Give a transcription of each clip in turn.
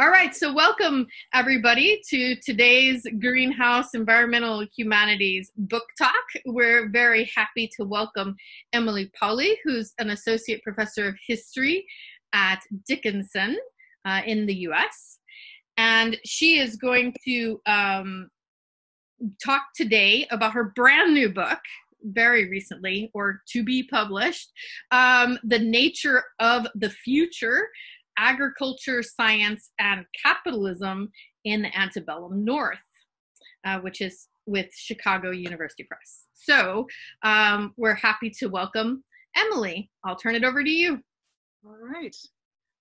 All right, so welcome everybody to today's Greenhouse Environmental Humanities Book Talk. We're very happy to welcome Emily Pawley, who's an associate professor of history at Dickinson uh, in the US. And she is going to um, talk today about her brand new book, very recently or to be published um, The Nature of the Future Agriculture, Science, and Capitalism in the Antebellum North, uh, which is with Chicago University Press. So um, we're happy to welcome Emily. I'll turn it over to you. All right.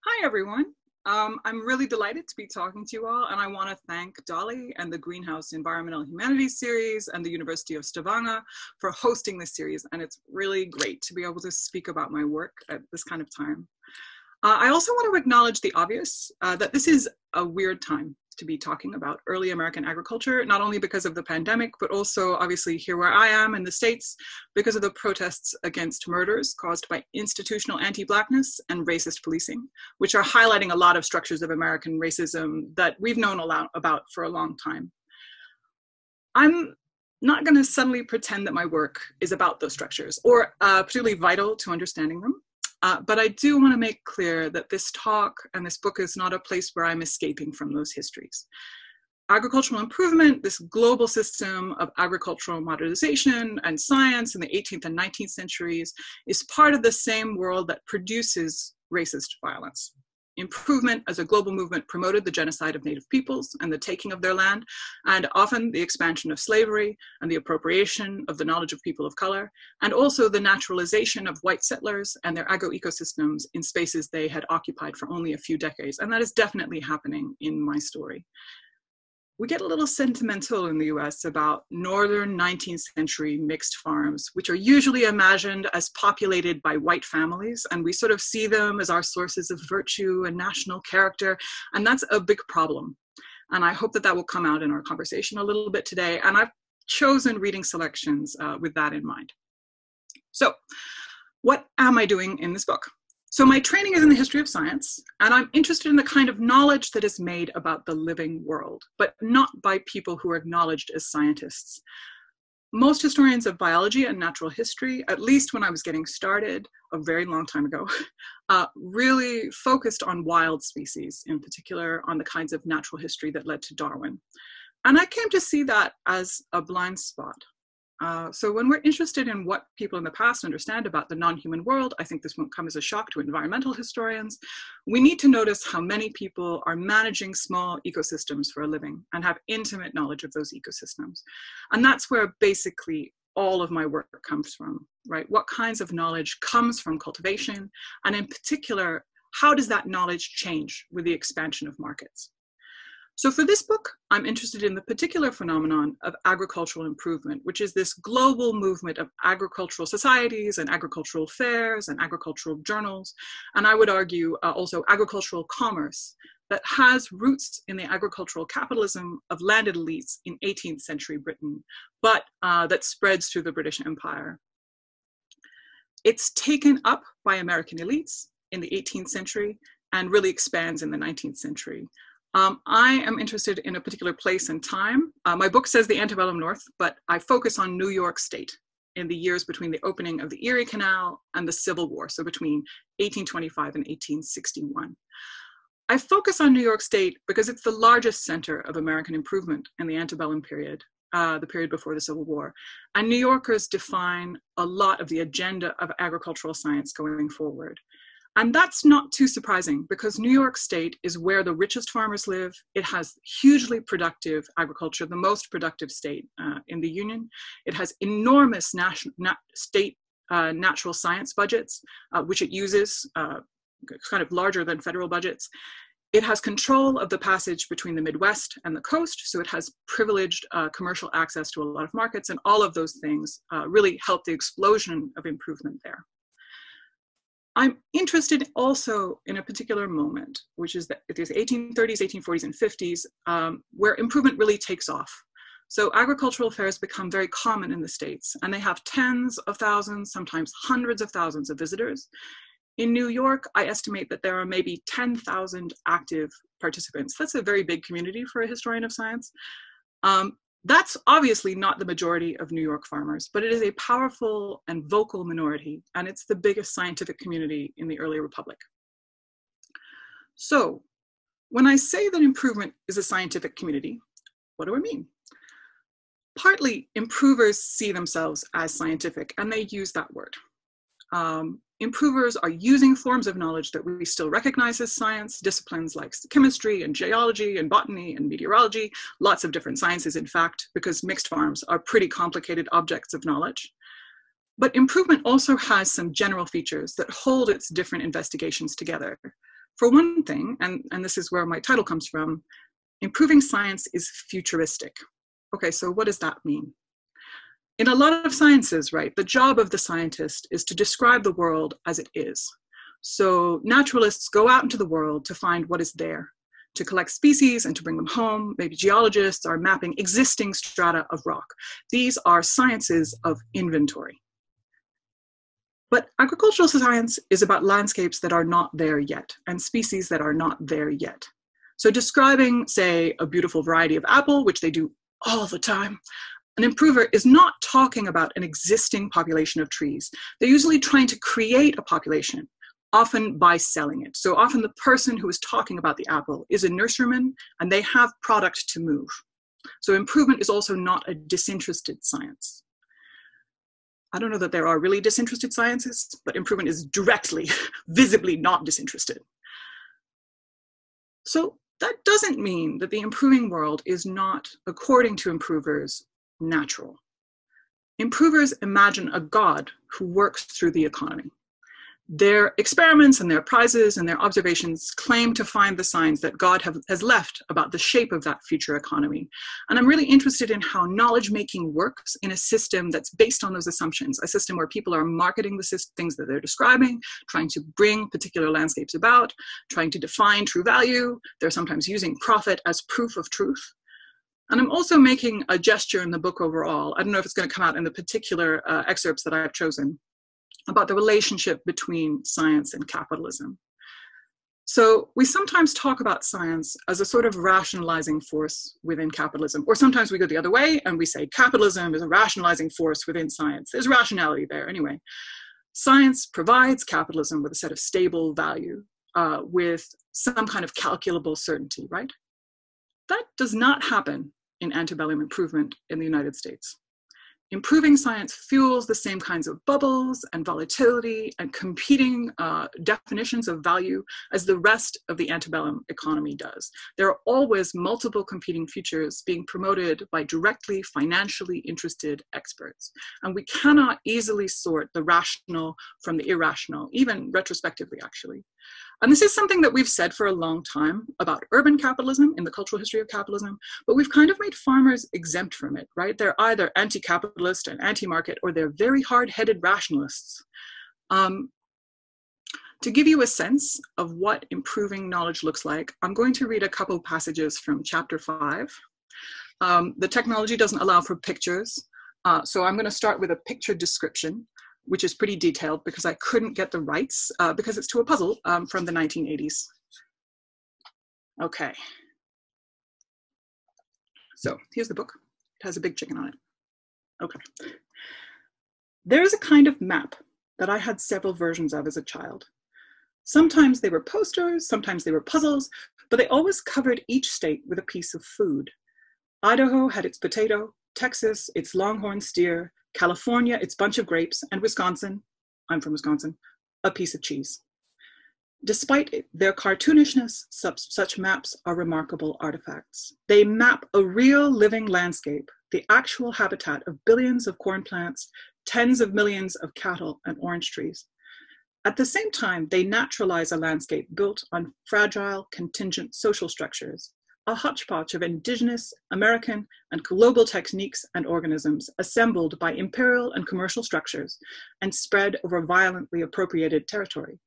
Hi, everyone. Um, I'm really delighted to be talking to you all, and I want to thank Dolly and the Greenhouse Environmental Humanities Series and the University of Stavanger for hosting this series, and it's really great to be able to speak about my work at this kind of time. Uh, I also want to acknowledge the obvious uh, that this is a weird time to be talking about early American agriculture, not only because of the pandemic, but also obviously here where I am in the States, because of the protests against murders caused by institutional anti Blackness and racist policing, which are highlighting a lot of structures of American racism that we've known a lot about for a long time. I'm not going to suddenly pretend that my work is about those structures or uh, particularly vital to understanding them. Uh, but I do want to make clear that this talk and this book is not a place where I'm escaping from those histories. Agricultural improvement, this global system of agricultural modernization and science in the 18th and 19th centuries, is part of the same world that produces racist violence improvement as a global movement promoted the genocide of Native peoples and the taking of their land, and often the expansion of slavery and the appropriation of the knowledge of people of color, and also the naturalization of white settlers and their agroecosystems in spaces they had occupied for only a few decades. And that is definitely happening in my story we get a little sentimental in the US about northern 19th century mixed farms, which are usually imagined as populated by white families. And we sort of see them as our sources of virtue and national character. And that's a big problem. And I hope that that will come out in our conversation a little bit today. And I've chosen reading selections uh, with that in mind. So, what am I doing in this book? So, my training is in the history of science, and I'm interested in the kind of knowledge that is made about the living world, but not by people who are acknowledged as scientists. Most historians of biology and natural history, at least when I was getting started a very long time ago, uh, really focused on wild species, in particular on the kinds of natural history that led to Darwin. And I came to see that as a blind spot. Uh, so when we're interested in what people in the past understand about the non-human world, I think this won't come as a shock to environmental historians. We need to notice how many people are managing small ecosystems for a living and have intimate knowledge of those ecosystems. And that's where basically all of my work comes from, right? What kinds of knowledge comes from cultivation? And in particular, how does that knowledge change with the expansion of markets? So for this book, I'm interested in the particular phenomenon of agricultural improvement, which is this global movement of agricultural societies and agricultural fairs and agricultural journals, and I would argue uh, also agricultural commerce that has roots in the agricultural capitalism of landed elites in 18th century Britain, but uh, that spreads through the British Empire. It's taken up by American elites in the 18th century and really expands in the 19th century. Um, I am interested in a particular place and time. Uh, my book says the antebellum North, but I focus on New York State in the years between the opening of the Erie Canal and the Civil War, so between 1825 and 1861. I focus on New York State because it's the largest center of American improvement in the antebellum period, uh, the period before the Civil War. And New Yorkers define a lot of the agenda of agricultural science going forward. And that's not too surprising because New York State is where the richest farmers live. It has hugely productive agriculture, the most productive state uh, in the Union. It has enormous nat- state uh, natural science budgets, uh, which it uses, uh, kind of larger than federal budgets. It has control of the passage between the Midwest and the coast, so it has privileged uh, commercial access to a lot of markets, and all of those things uh, really help the explosion of improvement there. I'm interested also in a particular moment, which is the, the 1830s, 1840s, and 50s, um, where improvement really takes off. So agricultural fairs become very common in the States, and they have tens of thousands, sometimes hundreds of thousands of visitors. In New York, I estimate that there are maybe 10,000 active participants. That's a very big community for a historian of science. Um, that's obviously not the majority of New York farmers, but it is a powerful and vocal minority, and it's the biggest scientific community in the early republic. So, when I say that improvement is a scientific community, what do I mean? Partly, improvers see themselves as scientific, and they use that word. Um, improvers are using forms of knowledge that we still recognize as science, disciplines like chemistry and geology and botany and meteorology, lots of different sciences, in fact, because mixed farms are pretty complicated objects of knowledge. But improvement also has some general features that hold its different investigations together. For one thing, and, and this is where my title comes from, improving science is futuristic. Okay, so what does that mean? In a lot of sciences, right, the job of the scientist is to describe the world as it is. So naturalists go out into the world to find what is there, to collect species and to bring them home. Maybe geologists are mapping existing strata of rock. These are sciences of inventory. But agricultural science is about landscapes that are not there yet and species that are not there yet. So describing, say, a beautiful variety of apple, which they do all the time, an improver is not talking about an existing population of trees. They're usually trying to create a population, often by selling it. So often the person who is talking about the apple is a nurseryman and they have product to move. So improvement is also not a disinterested science. I don't know that there are really disinterested sciences, but improvement is directly, visibly not disinterested. So that doesn't mean that the improving world is not, according to improvers, natural. Improvers imagine a God who works through the economy. Their experiments and their prizes and their observations claim to find the signs that God have, has left about the shape of that future economy. And I'm really interested in how knowledge making works in a system that's based on those assumptions, a system where people are marketing the things that they're describing, trying to bring particular landscapes about, trying to define true value. They're sometimes using profit as proof of truth. And I'm also making a gesture in the book overall. I don't know if it's going to come out in the particular uh, excerpts that I've chosen about the relationship between science and capitalism. So we sometimes talk about science as a sort of rationalizing force within capitalism, or sometimes we go the other way and we say capitalism is a rationalizing force within science. There's rationality there anyway. Science provides capitalism with a set of stable value, uh, with some kind of calculable certainty, right? That does not happen in antebellum improvement in the United States. Improving science fuels the same kinds of bubbles and volatility and competing uh, definitions of value as the rest of the antebellum economy does. There are always multiple competing futures being promoted by directly financially interested experts. And we cannot easily sort the rational from the irrational, even retrospectively, actually. And this is something that we've said for a long time about urban capitalism in the cultural history of capitalism, but we've kind of made farmers exempt from it, right? They're either anti capitalist and anti market, or they're very hard headed rationalists. Um, to give you a sense of what improving knowledge looks like, I'm going to read a couple passages from chapter five. Um, the technology doesn't allow for pictures, uh, so I'm going to start with a picture description which is pretty detailed because I couldn't get the rights uh, because it's to a puzzle um, from the 1980s. Okay. So here's the book. It has a big chicken on it. Okay. There is a kind of map that I had several versions of as a child. Sometimes they were posters, sometimes they were puzzles, but they always covered each state with a piece of food. Idaho had its potato, Texas its longhorn steer, California, its bunch of grapes, and Wisconsin, I'm from Wisconsin, a piece of cheese. Despite their cartoonishness, such maps are remarkable artifacts. They map a real living landscape, the actual habitat of billions of corn plants, tens of millions of cattle and orange trees. At the same time, they naturalize a landscape built on fragile, contingent social structures, a hodgepodge of indigenous, American, and global techniques and organisms assembled by imperial and commercial structures and spread over violently appropriated territory.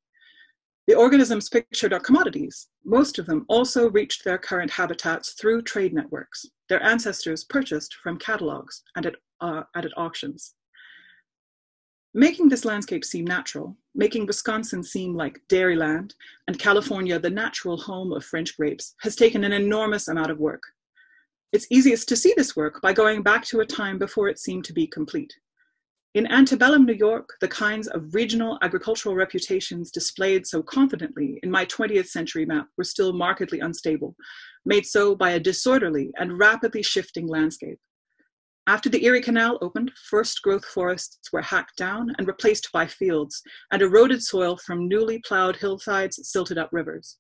The organisms pictured are commodities. Most of them also reached their current habitats through trade networks. Their ancestors purchased from catalogs and at, uh, and at auctions. Making this landscape seem natural, making Wisconsin seem like dairyland and California the natural home of French grapes, has taken an enormous amount of work. It's easiest to see this work by going back to a time before it seemed to be complete. In antebellum New York, the kinds of regional agricultural reputations displayed so confidently in my 20th century map were still markedly unstable, made so by a disorderly and rapidly shifting landscape. After the Erie Canal opened, first growth forests were hacked down and replaced by fields, and eroded soil from newly plowed hillsides silted up rivers.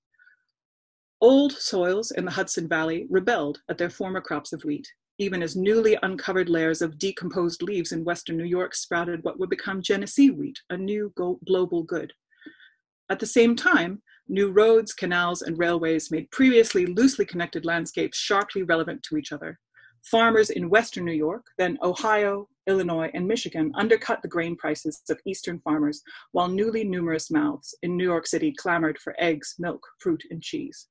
Old soils in the Hudson Valley rebelled at their former crops of wheat, even as newly uncovered layers of decomposed leaves in western New York sprouted what would become Genesee wheat, a new global good. At the same time, new roads, canals, and railways made previously loosely connected landscapes sharply relevant to each other, farmers in Western New York, then Ohio, Illinois, and Michigan undercut the grain prices of Eastern farmers, while newly numerous mouths in New York City clamored for eggs, milk, fruit, and cheese.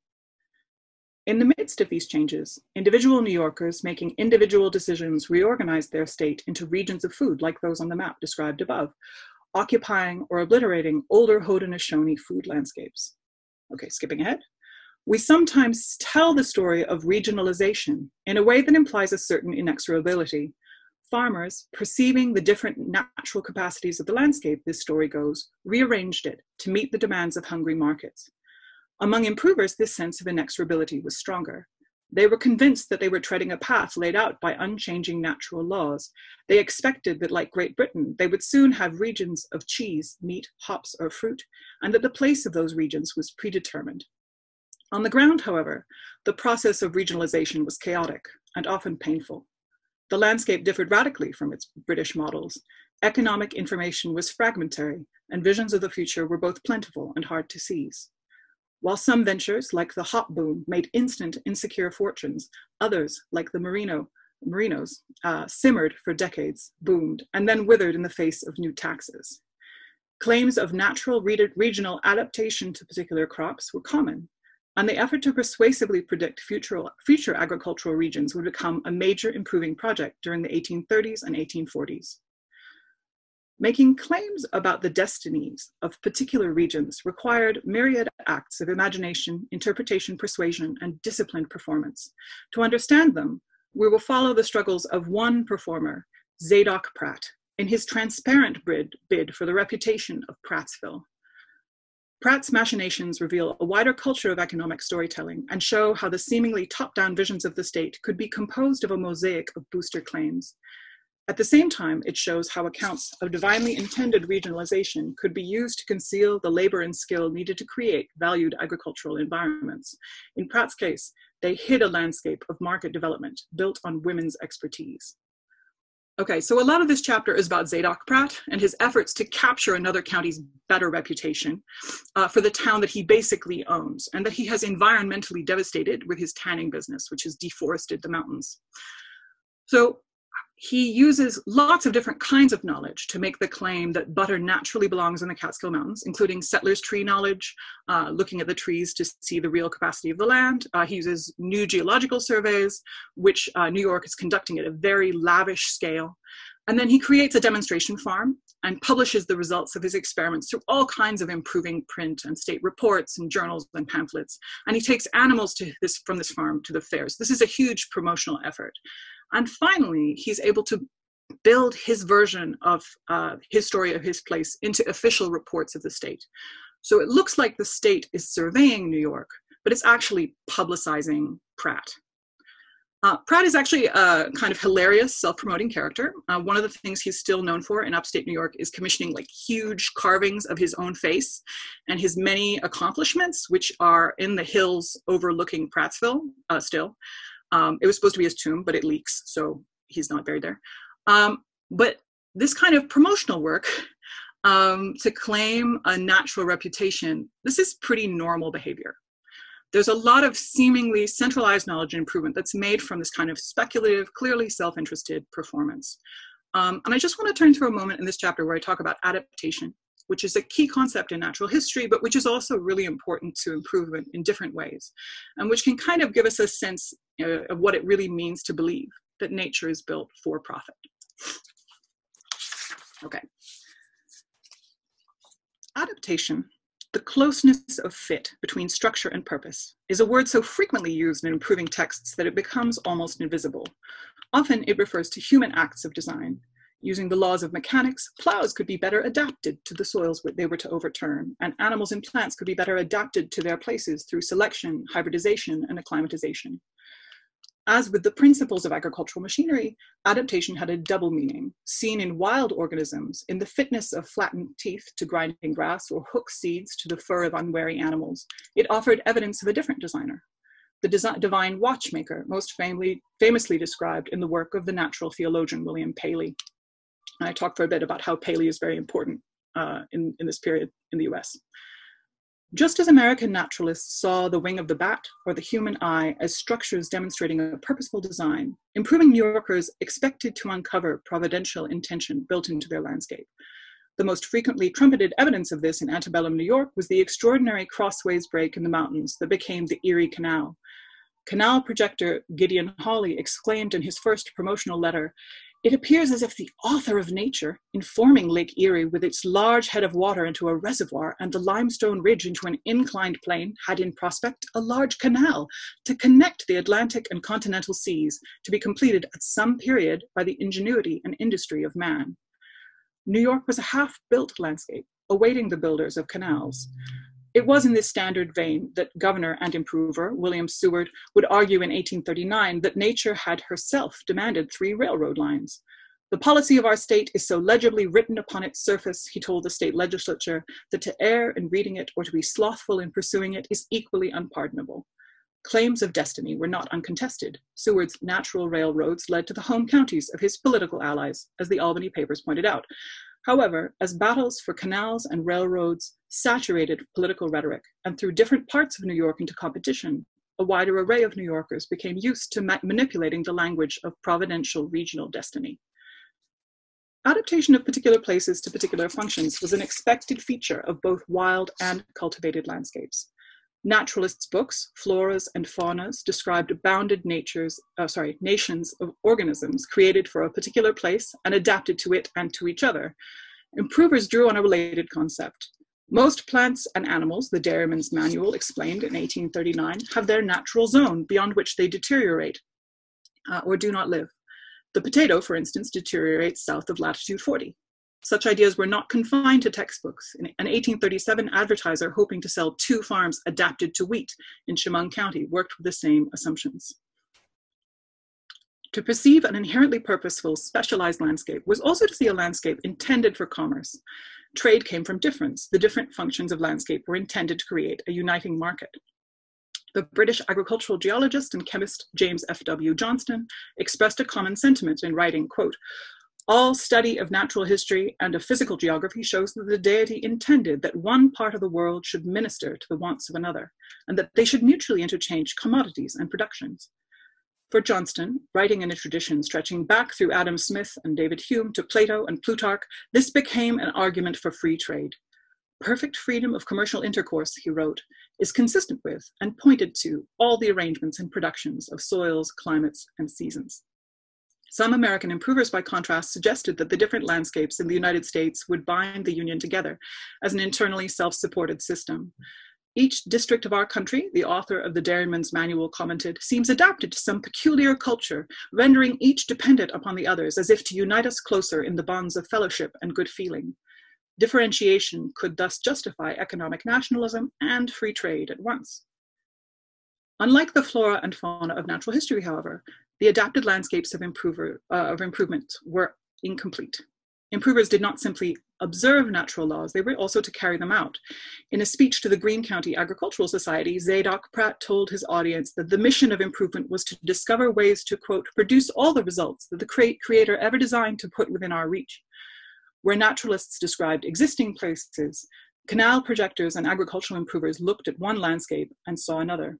In the midst of these changes, individual New Yorkers making individual decisions reorganized their state into regions of food like those on the map described above, occupying or obliterating older Haudenosaunee food landscapes. Okay, skipping ahead we sometimes tell the story of regionalization in a way that implies a certain inexorability. Farmers, perceiving the different natural capacities of the landscape, this story goes, rearranged it to meet the demands of hungry markets. Among improvers, this sense of inexorability was stronger. They were convinced that they were treading a path laid out by unchanging natural laws. They expected that, like Great Britain, they would soon have regions of cheese, meat, hops, or fruit, and that the place of those regions was predetermined. On the ground, however, the process of regionalization was chaotic and often painful. The landscape differed radically from its British models. Economic information was fragmentary, and visions of the future were both plentiful and hard to seize. While some ventures, like the hop boom, made instant, insecure fortunes, others, like the merino, merinos, uh, simmered for decades, boomed, and then withered in the face of new taxes. Claims of natural regional adaptation to particular crops were common, and the effort to persuasively predict future, future agricultural regions would become a major improving project during the 1830s and 1840s. Making claims about the destinies of particular regions required myriad acts of imagination, interpretation, persuasion, and disciplined performance. To understand them, we will follow the struggles of one performer, Zadok Pratt, in his transparent bid, bid for the reputation of Prattsville. Pratt's machinations reveal a wider culture of economic storytelling and show how the seemingly top down visions of the state could be composed of a mosaic of booster claims. At the same time, it shows how accounts of divinely intended regionalization could be used to conceal the labor and skill needed to create valued agricultural environments. In Pratt's case, they hid a landscape of market development built on women's expertise. Okay, so a lot of this chapter is about Zadok Pratt and his efforts to capture another county's better reputation uh, for the town that he basically owns and that he has environmentally devastated with his tanning business, which has deforested the mountains. So he uses lots of different kinds of knowledge to make the claim that butter naturally belongs in the Catskill Mountains, including settlers' tree knowledge, uh, looking at the trees to see the real capacity of the land. Uh, he uses new geological surveys, which uh, New York is conducting at a very lavish scale. And then he creates a demonstration farm and publishes the results of his experiments through all kinds of improving print and state reports and journals and pamphlets. And he takes animals to this, from this farm to the fairs. This is a huge promotional effort. And finally, he's able to build his version of uh, his story of his place into official reports of the state. So it looks like the state is surveying New York, but it's actually publicizing Pratt. Uh, Pratt is actually a kind of hilarious, self-promoting character. Uh, one of the things he's still known for in upstate New York is commissioning like huge carvings of his own face and his many accomplishments, which are in the hills overlooking Prattsville uh, still. Um, it was supposed to be his tomb, but it leaks, so he's not buried there. Um, but this kind of promotional work um, to claim a natural reputation, this is pretty normal behavior. There's a lot of seemingly centralized knowledge and improvement that's made from this kind of speculative, clearly self interested performance. Um, and I just want to turn to a moment in this chapter where I talk about adaptation which is a key concept in natural history, but which is also really important to improvement in different ways, and which can kind of give us a sense uh, of what it really means to believe that nature is built for profit. Okay. Adaptation, the closeness of fit between structure and purpose, is a word so frequently used in improving texts that it becomes almost invisible. Often it refers to human acts of design. Using the laws of mechanics, plows could be better adapted to the soils they were to overturn, and animals and plants could be better adapted to their places through selection, hybridization, and acclimatization. As with the principles of agricultural machinery, adaptation had a double meaning, seen in wild organisms in the fitness of flattened teeth to grinding grass or hook seeds to the fur of unwary animals. It offered evidence of a different designer, the divine watchmaker, most famously, famously described in the work of the natural theologian William Paley. And I talked for a bit about how Paley is very important uh, in, in this period in the US. Just as American naturalists saw the wing of the bat or the human eye as structures demonstrating a purposeful design, improving New Yorkers expected to uncover providential intention built into their landscape. The most frequently trumpeted evidence of this in antebellum New York was the extraordinary crossways break in the mountains that became the Erie Canal. Canal projector Gideon Hawley exclaimed in his first promotional letter it appears as if the author of nature, informing Lake Erie with its large head of water into a reservoir and the limestone ridge into an inclined plane, had in prospect a large canal to connect the Atlantic and continental seas, to be completed at some period by the ingenuity and industry of man. New York was a half built landscape, awaiting the builders of canals. It was in this standard vein that governor and improver William Seward would argue in 1839 that nature had herself demanded three railroad lines. The policy of our state is so legibly written upon its surface, he told the state legislature, that to err in reading it or to be slothful in pursuing it is equally unpardonable. Claims of destiny were not uncontested. Seward's natural railroads led to the home counties of his political allies, as the Albany papers pointed out, However, as battles for canals and railroads saturated political rhetoric and threw different parts of New York into competition, a wider array of New Yorkers became used to ma- manipulating the language of providential regional destiny. Adaptation of particular places to particular functions was an expected feature of both wild and cultivated landscapes. Naturalists' books, floras and faunas, described bounded natures, uh, sorry, nations of organisms created for a particular place and adapted to it and to each other. Improvers drew on a related concept. Most plants and animals, the Dairyman's Manual explained in 1839, have their natural zone beyond which they deteriorate uh, or do not live. The potato, for instance, deteriorates south of latitude 40. Such ideas were not confined to textbooks. An 1837 advertiser hoping to sell two farms adapted to wheat in Chemung County worked with the same assumptions. To perceive an inherently purposeful, specialized landscape was also to see a landscape intended for commerce. Trade came from difference. The different functions of landscape were intended to create a uniting market. The British agricultural geologist and chemist James F.W. Johnston expressed a common sentiment in writing, quote, all study of natural history and of physical geography shows that the deity intended that one part of the world should minister to the wants of another, and that they should mutually interchange commodities and productions. For Johnston, writing in a tradition stretching back through Adam Smith and David Hume to Plato and Plutarch, this became an argument for free trade. Perfect freedom of commercial intercourse, he wrote, is consistent with and pointed to all the arrangements and productions of soils, climates, and seasons. Some American improvers, by contrast, suggested that the different landscapes in the United States would bind the Union together as an internally self supported system. Each district of our country, the author of the Dairyman's Manual commented, seems adapted to some peculiar culture, rendering each dependent upon the others as if to unite us closer in the bonds of fellowship and good feeling. Differentiation could thus justify economic nationalism and free trade at once. Unlike the flora and fauna of natural history, however, the adapted landscapes of, improver, uh, of improvement were incomplete. Improvers did not simply observe natural laws, they were also to carry them out. In a speech to the Greene County Agricultural Society, Zadok Pratt told his audience that the mission of improvement was to discover ways to, quote, produce all the results that the creator ever designed to put within our reach. Where naturalists described existing places, canal projectors and agricultural improvers looked at one landscape and saw another.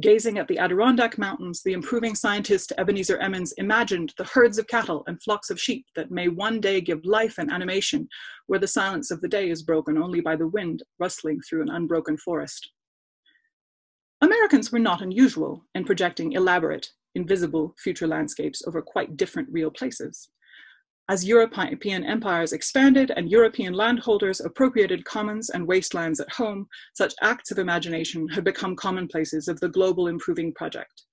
Gazing at the Adirondack Mountains, the improving scientist Ebenezer Emmons imagined the herds of cattle and flocks of sheep that may one day give life and animation where the silence of the day is broken only by the wind rustling through an unbroken forest. Americans were not unusual in projecting elaborate, invisible future landscapes over quite different real places. As European empires expanded and European landholders appropriated commons and wastelands at home, such acts of imagination had become commonplaces of the global improving project.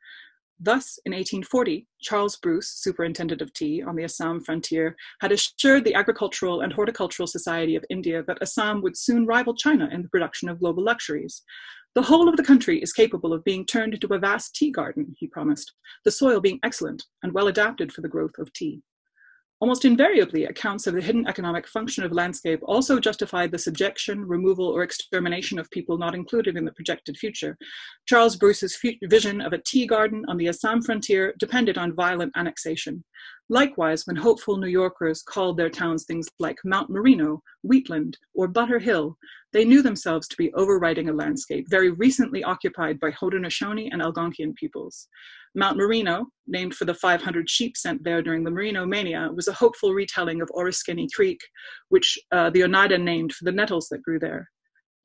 Thus, in 1840, Charles Bruce, superintendent of tea on the Assam frontier, had assured the Agricultural and Horticultural Society of India that Assam would soon rival China in the production of global luxuries. The whole of the country is capable of being turned into a vast tea garden, he promised, the soil being excellent and well adapted for the growth of tea. Almost invariably, accounts of the hidden economic function of landscape also justified the subjection, removal, or extermination of people not included in the projected future. Charles Bruce's vision of a tea garden on the Assam frontier depended on violent annexation. Likewise, when hopeful New Yorkers called their towns things like Mount Merino, Wheatland, or Butter Hill, they knew themselves to be overwriting a landscape very recently occupied by Haudenosaunee and Algonquian peoples. Mount Merino, named for the 500 sheep sent there during the Merino Mania, was a hopeful retelling of Oriskany Creek, which uh, the Oneida named for the nettles that grew there.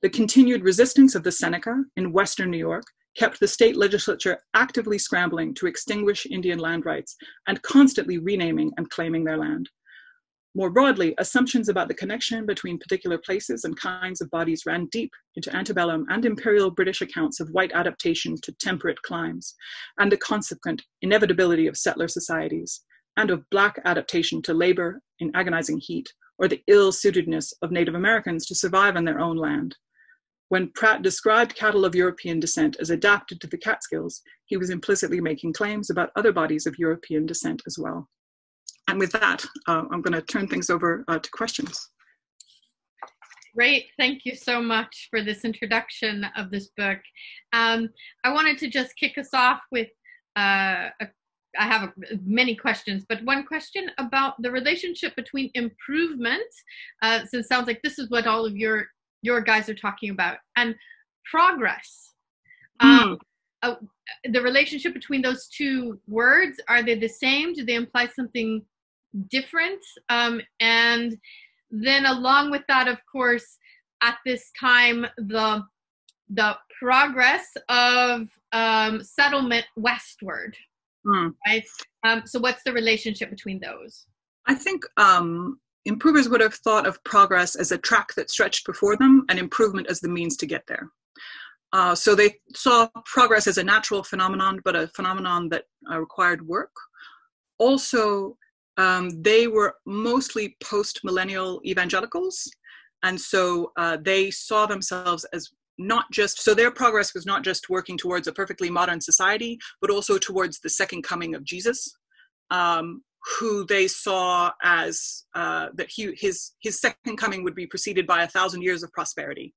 The continued resistance of the Seneca in western New York kept the state legislature actively scrambling to extinguish Indian land rights and constantly renaming and claiming their land. More broadly, assumptions about the connection between particular places and kinds of bodies ran deep into antebellum and imperial British accounts of white adaptation to temperate climes, and the consequent inevitability of settler societies, and of black adaptation to labor in agonizing heat, or the ill suitedness of Native Americans to survive on their own land. When Pratt described cattle of European descent as adapted to the Catskills, he was implicitly making claims about other bodies of European descent as well. And with that, uh, I'm going to turn things over uh, to questions. Great. Thank you so much for this introduction of this book. Um, I wanted to just kick us off with uh, a, I have many questions, but one question about the relationship between improvement, uh, so it sounds like this is what all of your your guys are talking about, and progress. Mm. Um, uh, the relationship between those two words are they the same? Do they imply something different. Um, and then along with that, of course, at this time, the the progress of um, settlement westward, mm. right? Um, so, what's the relationship between those? I think um, improvers would have thought of progress as a track that stretched before them, and improvement as the means to get there. Uh, so they saw progress as a natural phenomenon, but a phenomenon that uh, required work. Also, um, they were mostly post millennial evangelicals. And so uh, they saw themselves as not just, so their progress was not just working towards a perfectly modern society, but also towards the second coming of Jesus, um, who they saw as uh, that he, his, his second coming would be preceded by a thousand years of prosperity.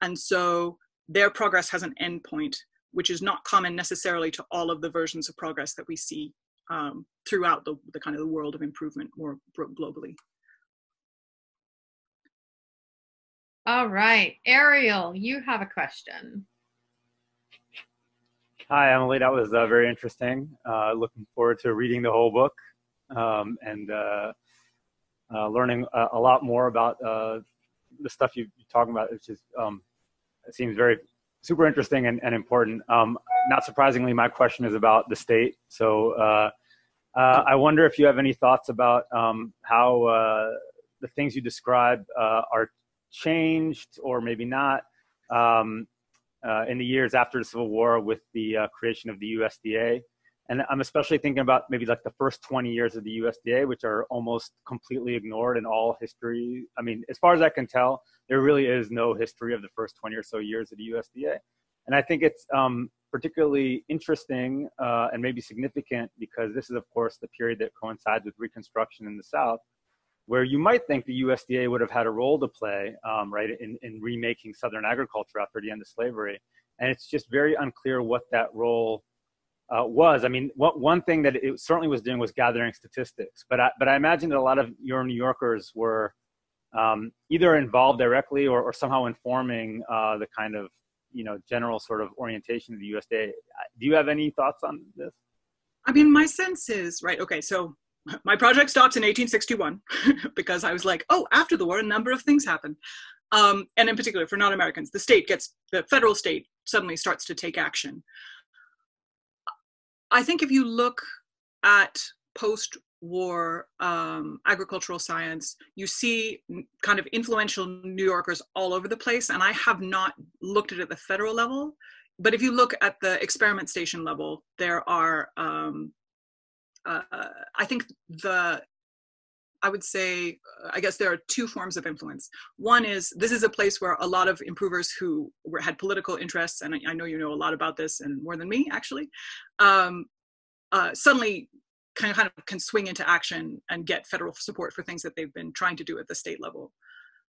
And so their progress has an endpoint, which is not common necessarily to all of the versions of progress that we see um, throughout the, the kind of the world of improvement more globally. All right, Ariel, you have a question. Hi, Emily. That was uh, very interesting. Uh, looking forward to reading the whole book um, and uh, uh learning a, a, lot more about uh, the stuff you, are talking about. It's just um, it seems very super interesting and, and important. Um, not surprisingly, my question is about the state. So uh, uh, I wonder if you have any thoughts about um, how uh, the things you describe are changed or maybe not um, in the years after the Civil War with the creation of the USDA. And I'm especially thinking about maybe like the first 20 years of the USDA, which are almost completely ignored in all history. I mean, as far as I can tell, there really is no history of the first 20 or so years of the USDA. And I think it's um, particularly interesting uh, and maybe significant because this is, of course, the period that coincides with Reconstruction in the South, where you might think the USDA would have had a role to play, um, right, in, in remaking Southern agriculture after the end of slavery. And it's just very unclear what that role uh, was. I mean, what, one thing that it certainly was doing was gathering statistics, but I, but I imagine that a lot of your New Yorkers were um, either involved directly or, or somehow informing uh, the kind of you know general sort of orientation of the USDA. Do you have any thoughts on this? I mean, my sense is right. Okay, so my project stops in 1861 because I was like, oh, after the war, a number of things happen. Um, and in particular, for non-Americans, the state gets the federal state suddenly starts to take action. I think if you look at post war um, agricultural science, you see kind of influential New Yorkers all over the place. And I have not looked at it at the federal level, but if you look at the experiment station level, there are, um, uh, I think the I would say, I guess there are two forms of influence. One is this is a place where a lot of improvers who were, had political interests, and I, I, know you know a lot about this and more than me actually, um, uh, suddenly kind of, kind of can swing into action and get federal support for things that they've been trying to do at the state level.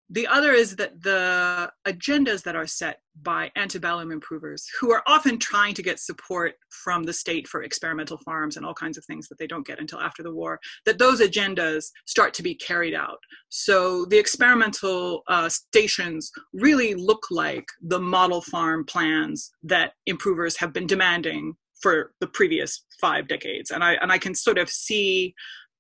The other is that the agendas that are set by antebellum improvers, who are often trying to get support from the state for experimental farms and all kinds of things that they don't get until after the war, that those agendas start to be carried out. So the experimental uh, stations really look like the model farm plans that improvers have been demanding for the previous five decades. And I, and I can sort of see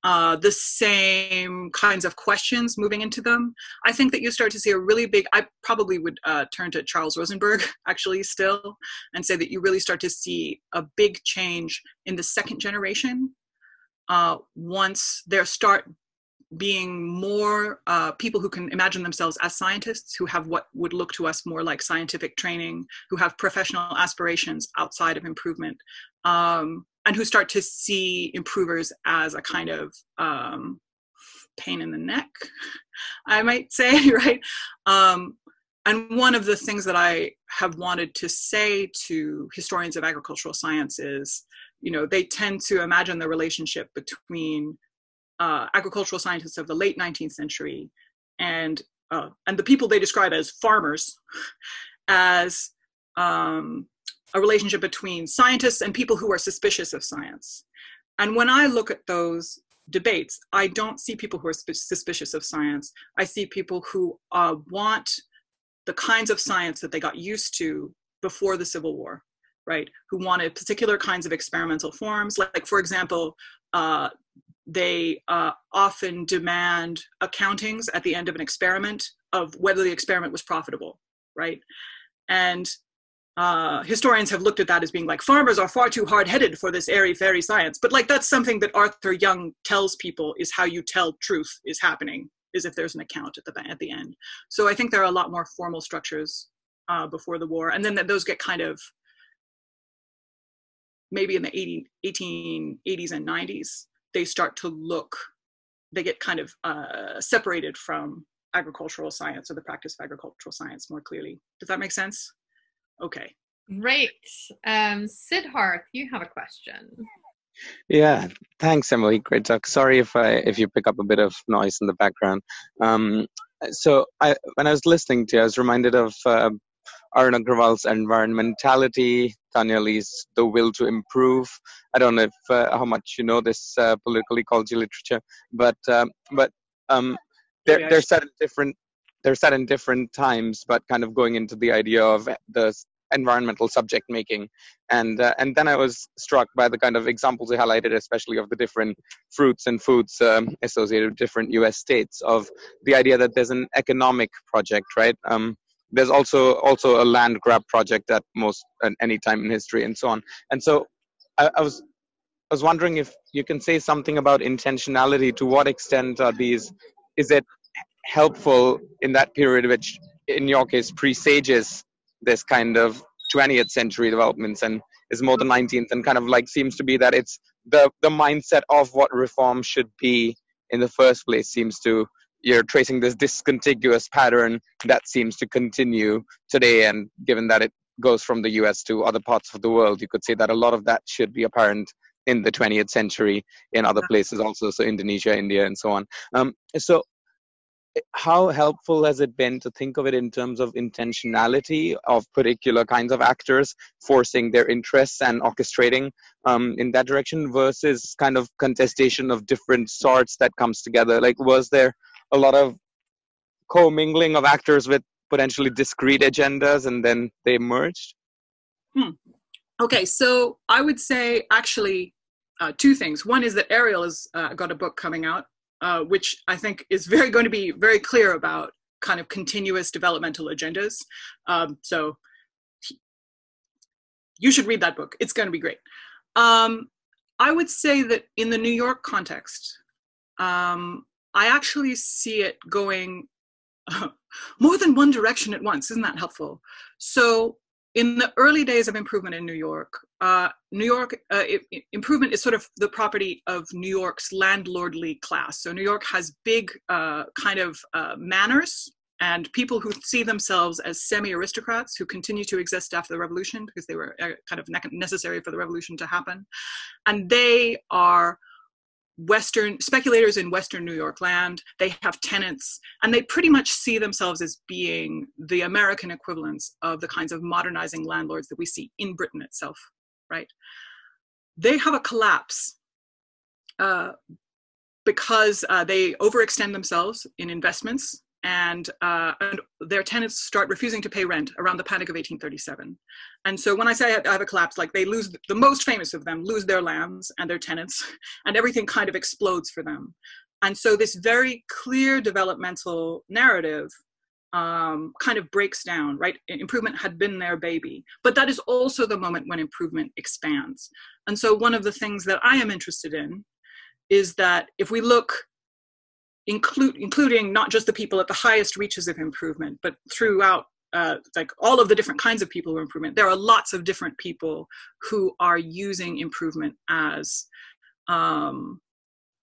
uh, the same kinds of questions moving into them. I think that you start to see a really big, I probably would uh, turn to Charles Rosenberg actually still and say that you really start to see a big change in the second generation uh, once there start being more uh, people who can imagine themselves as scientists, who have what would look to us more like scientific training, who have professional aspirations outside of improvement. Um, and who start to see improvers as a kind of um, pain in the neck, I might say, right? Um, and one of the things that I have wanted to say to historians of agricultural science is, you know, they tend to imagine the relationship between uh, agricultural scientists of the late 19th century and uh, and the people they describe as farmers as um, a relationship between scientists and people who are suspicious of science. And when I look at those debates, I don't see people who are suspicious of science. I see people who uh, want the kinds of science that they got used to before the Civil War, right? Who wanted particular kinds of experimental forms. Like, for example, uh, they uh, often demand accountings at the end of an experiment of whether the experiment was profitable, right? And uh, historians have looked at that as being like farmers are far too hard-headed for this airy fairy science. But like that's something that arthur young tells people is how you tell truth is happening is if there's an account at the at the end. So i think there are a lot more formal structures uh, before the war. And then those get kind of maybe in the 80, 1880s and 90s they start to look they get kind of uh, separated from agricultural science or the practice of agricultural science more clearly. Does that make sense Okay. Great. Um, Siddharth, you have a question. Yeah, thanks, Emily. Great talk. Sorry if I if you pick up a bit of noise in the background. Um, so I, when I was listening to, you, I was reminded of uh, Arun Agrawal's environmentality, Tania Li's The Will to Improve. I don't know if uh, how much you know this uh, political ecology literature, but um, but um, they're they're set in different they're set in different times, but kind of going into the idea of the environmental subject making and uh, and then i was struck by the kind of examples you highlighted especially of the different fruits and foods um, associated with different us states of the idea that there's an economic project right um, there's also also a land grab project at most at any time in history and so on and so I, I was I was wondering if you can say something about intentionality. To what extent are these? Is it helpful in that period, which in your case presages this kind of 20th century developments and is more the 19th and kind of like seems to be that it's the the mindset of what reform should be in the first place seems to you're tracing this discontiguous pattern that seems to continue today and given that it goes from the US to other parts of the world you could say that a lot of that should be apparent in the 20th century in other places also so Indonesia India and so on. Um, so how helpful has it been to think of it in terms of intentionality of particular kinds of actors forcing their interests and orchestrating um, in that direction versus kind of contestation of different sorts that comes together? Like was there a lot of commingling of actors with potentially discrete agendas and then they merged? Hmm. okay so i would say actually uh, two things. One is that ariel has uh, got a book coming out uh, which I think is very going to be very clear about kind of continuous developmental agendas. Um, so you should read that book. It's going to be great. Um, I would say that in the New York context, um, I actually see it going uh, more than one direction at once. Isn't that helpful? So, in the early days of improvement in New York, uh, New York uh, it, improvement is sort of the property of New York's landlordly class. So New York has big uh, kind of uh, manors and people who see themselves as semi-aristocrats who continue to exist after the revolution because they were uh, kind of necessary for the revolution to happen and they are western speculators in western new york land they have tenants and they pretty much see themselves as being the american equivalents of the kinds of modernizing landlords that we see in britain itself right? They have a collapse uh, because uh, they overextend themselves in investments and, uh, and their tenants start refusing to pay rent around the Panic of 1837. And so when I say I have a collapse, like they lose the most famous of them lose their lands and their tenants, and everything kind of explodes for them. And so this very clear developmental narrative um, kind of breaks down, right? Improvement had been their baby, but that is also the moment when improvement expands. And so one of the things that I am interested in is that if we look include, including not just the people at the highest reaches of improvement, but throughout uh, like all of the different kinds of people who improvement. There are lots of different people who are using improvement as um,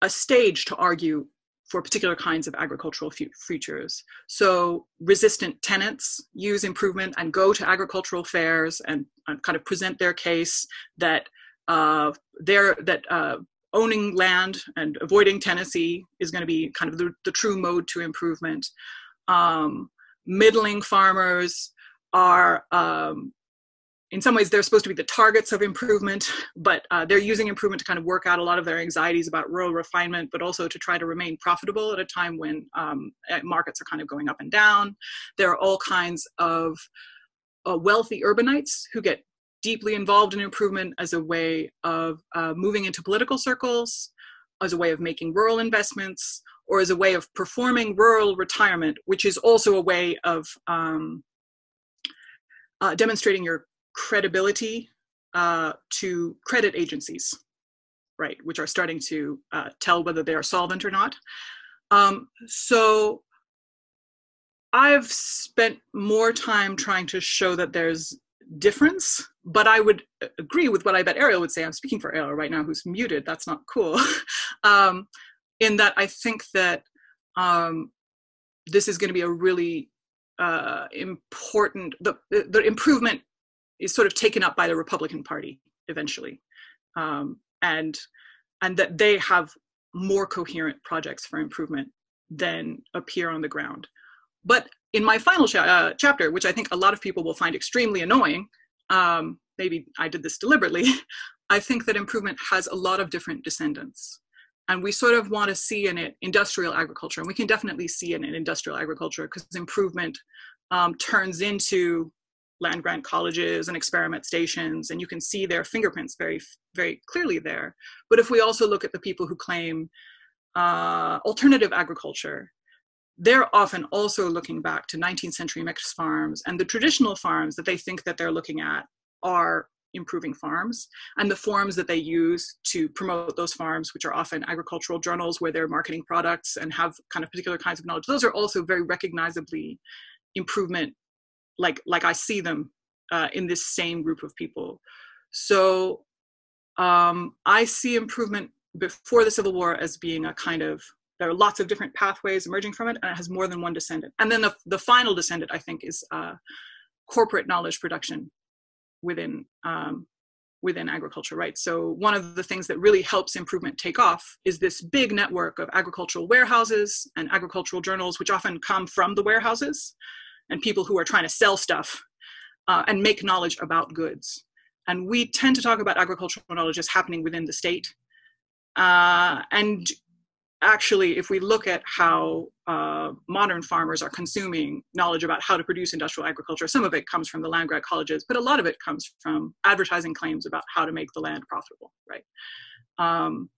a stage to argue for particular kinds of agricultural futures. So resistant tenants use improvement and go to agricultural fairs and, and kind of present their case that uh, that uh, owning land and avoiding tenancy is going to be kind of the, the true mode to improvement. Um, middling farmers are, um, in some ways, they're supposed to be the targets of improvement, but uh, they're using improvement to kind of work out a lot of their anxieties about rural refinement, but also to try to remain profitable at a time when um, eh, markets are kind of going up and down. There are all kinds of uh, wealthy urbanites who get deeply involved in improvement as a way of uh, moving into political circles, as a way of making rural investments, or as a way of performing rural retirement, which is also a way of um, uh, demonstrating your credibility uh, to credit agencies, right, which are starting to uh, tell whether they are solvent or not. Um, so I've spent more time trying to show that there's difference but i would agree with what i bet ariel would say. I'm speaking for ariel right now who's muted. That's not cool. Um, in that i think that um, this is going to be a really uh, important the, the improvement is sort of taken up by the republican party eventually. Um, and and that they have more coherent projects for improvement than appear on the ground. But in my final cha- uh, chapter, which I think a lot of people will find extremely annoying, um, maybe I did this deliberately, I think that improvement has a lot of different descendants. And we sort of want to see in it industrial agriculture. And we can definitely see in it in industrial agriculture because improvement um, turns into land grant colleges and experiment stations. And you can see their fingerprints very, very clearly there. But if we also look at the people who claim uh, alternative agriculture, they're often also looking back to 19th century mixed farms and the traditional farms that they think that they're looking at are improving farms and the forms that they use to promote those farms which are often agricultural journals where they're marketing products and have kind of particular kinds of knowledge. Those are also very recognizably improvement like like i see them uh, in this same group of people. So um, i see improvement before the civil war as being a kind of there are lots of different pathways emerging from it and it has more than one descendant. And then the, the final descendant i think is uh, corporate knowledge production within um, within agriculture right? So one of the things that really helps improvement take off is this big network of agricultural warehouses and agricultural journals which often come from the warehouses and people who are trying to sell stuff uh, and make knowledge about goods. And we tend to talk about agricultural knowledge as happening within the state. Uh, and actually, if we look at how uh, modern farmers are consuming knowledge about how to produce industrial agriculture, some of it comes from the land grant colleges, but a lot of it comes from advertising claims about how to make the land profitable, right? Um,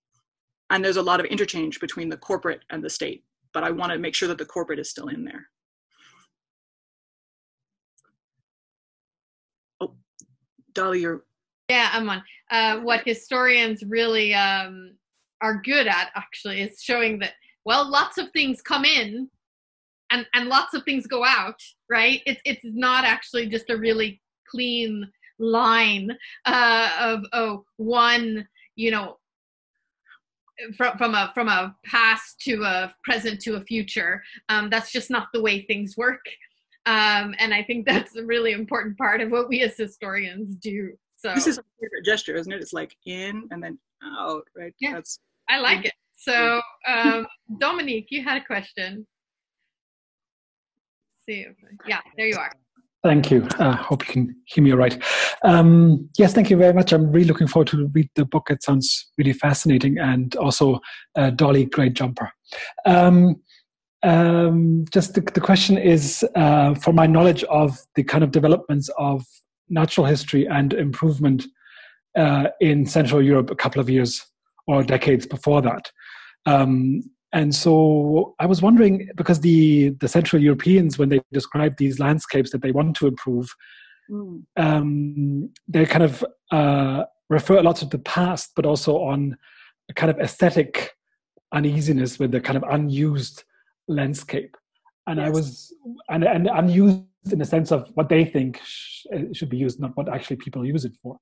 and there's a lot of interchange between the corporate and the state, but I want to make sure that the corporate is still in there. Oh, Dolly, you're Yeah, I'm on. Uh, what historians really um, are good at actually is showing that well, lots of things come in and and lots of things go out, right? It's it's not actually just a really clean line uh, of oh one you know from from a from a past to a present to a future. Um, that's just not the way things work. Um, and I think that's a really important part of what we as historians do. So this is a favorite gesture, isn't it? It's like in and then out, right? Yeah, that's I like it. So um, Dominique, you had a question. See, yeah, there you are. Thank you. I uh, hope you can hear me all right. Um, yes, thank you very much. I'm really looking forward to read the book. It sounds really fascinating, and also uh, Dolly, great jumper. Um, um, just the, the, question is, uh, for my knowledge of the kind of developments of natural history and improvement uh, in Central Europe a couple of years or decades before that. Um, and so I was wondering because the the Central Europeans, when they describe these landscapes that they want to improve, mm. um, they kind of uh, refer a lot to the past, but also on a kind of aesthetic uneasiness with the kind of unused landscape. And yes. I was and, and unused in the sense of what they think sh- should be used, not what actually people use it for,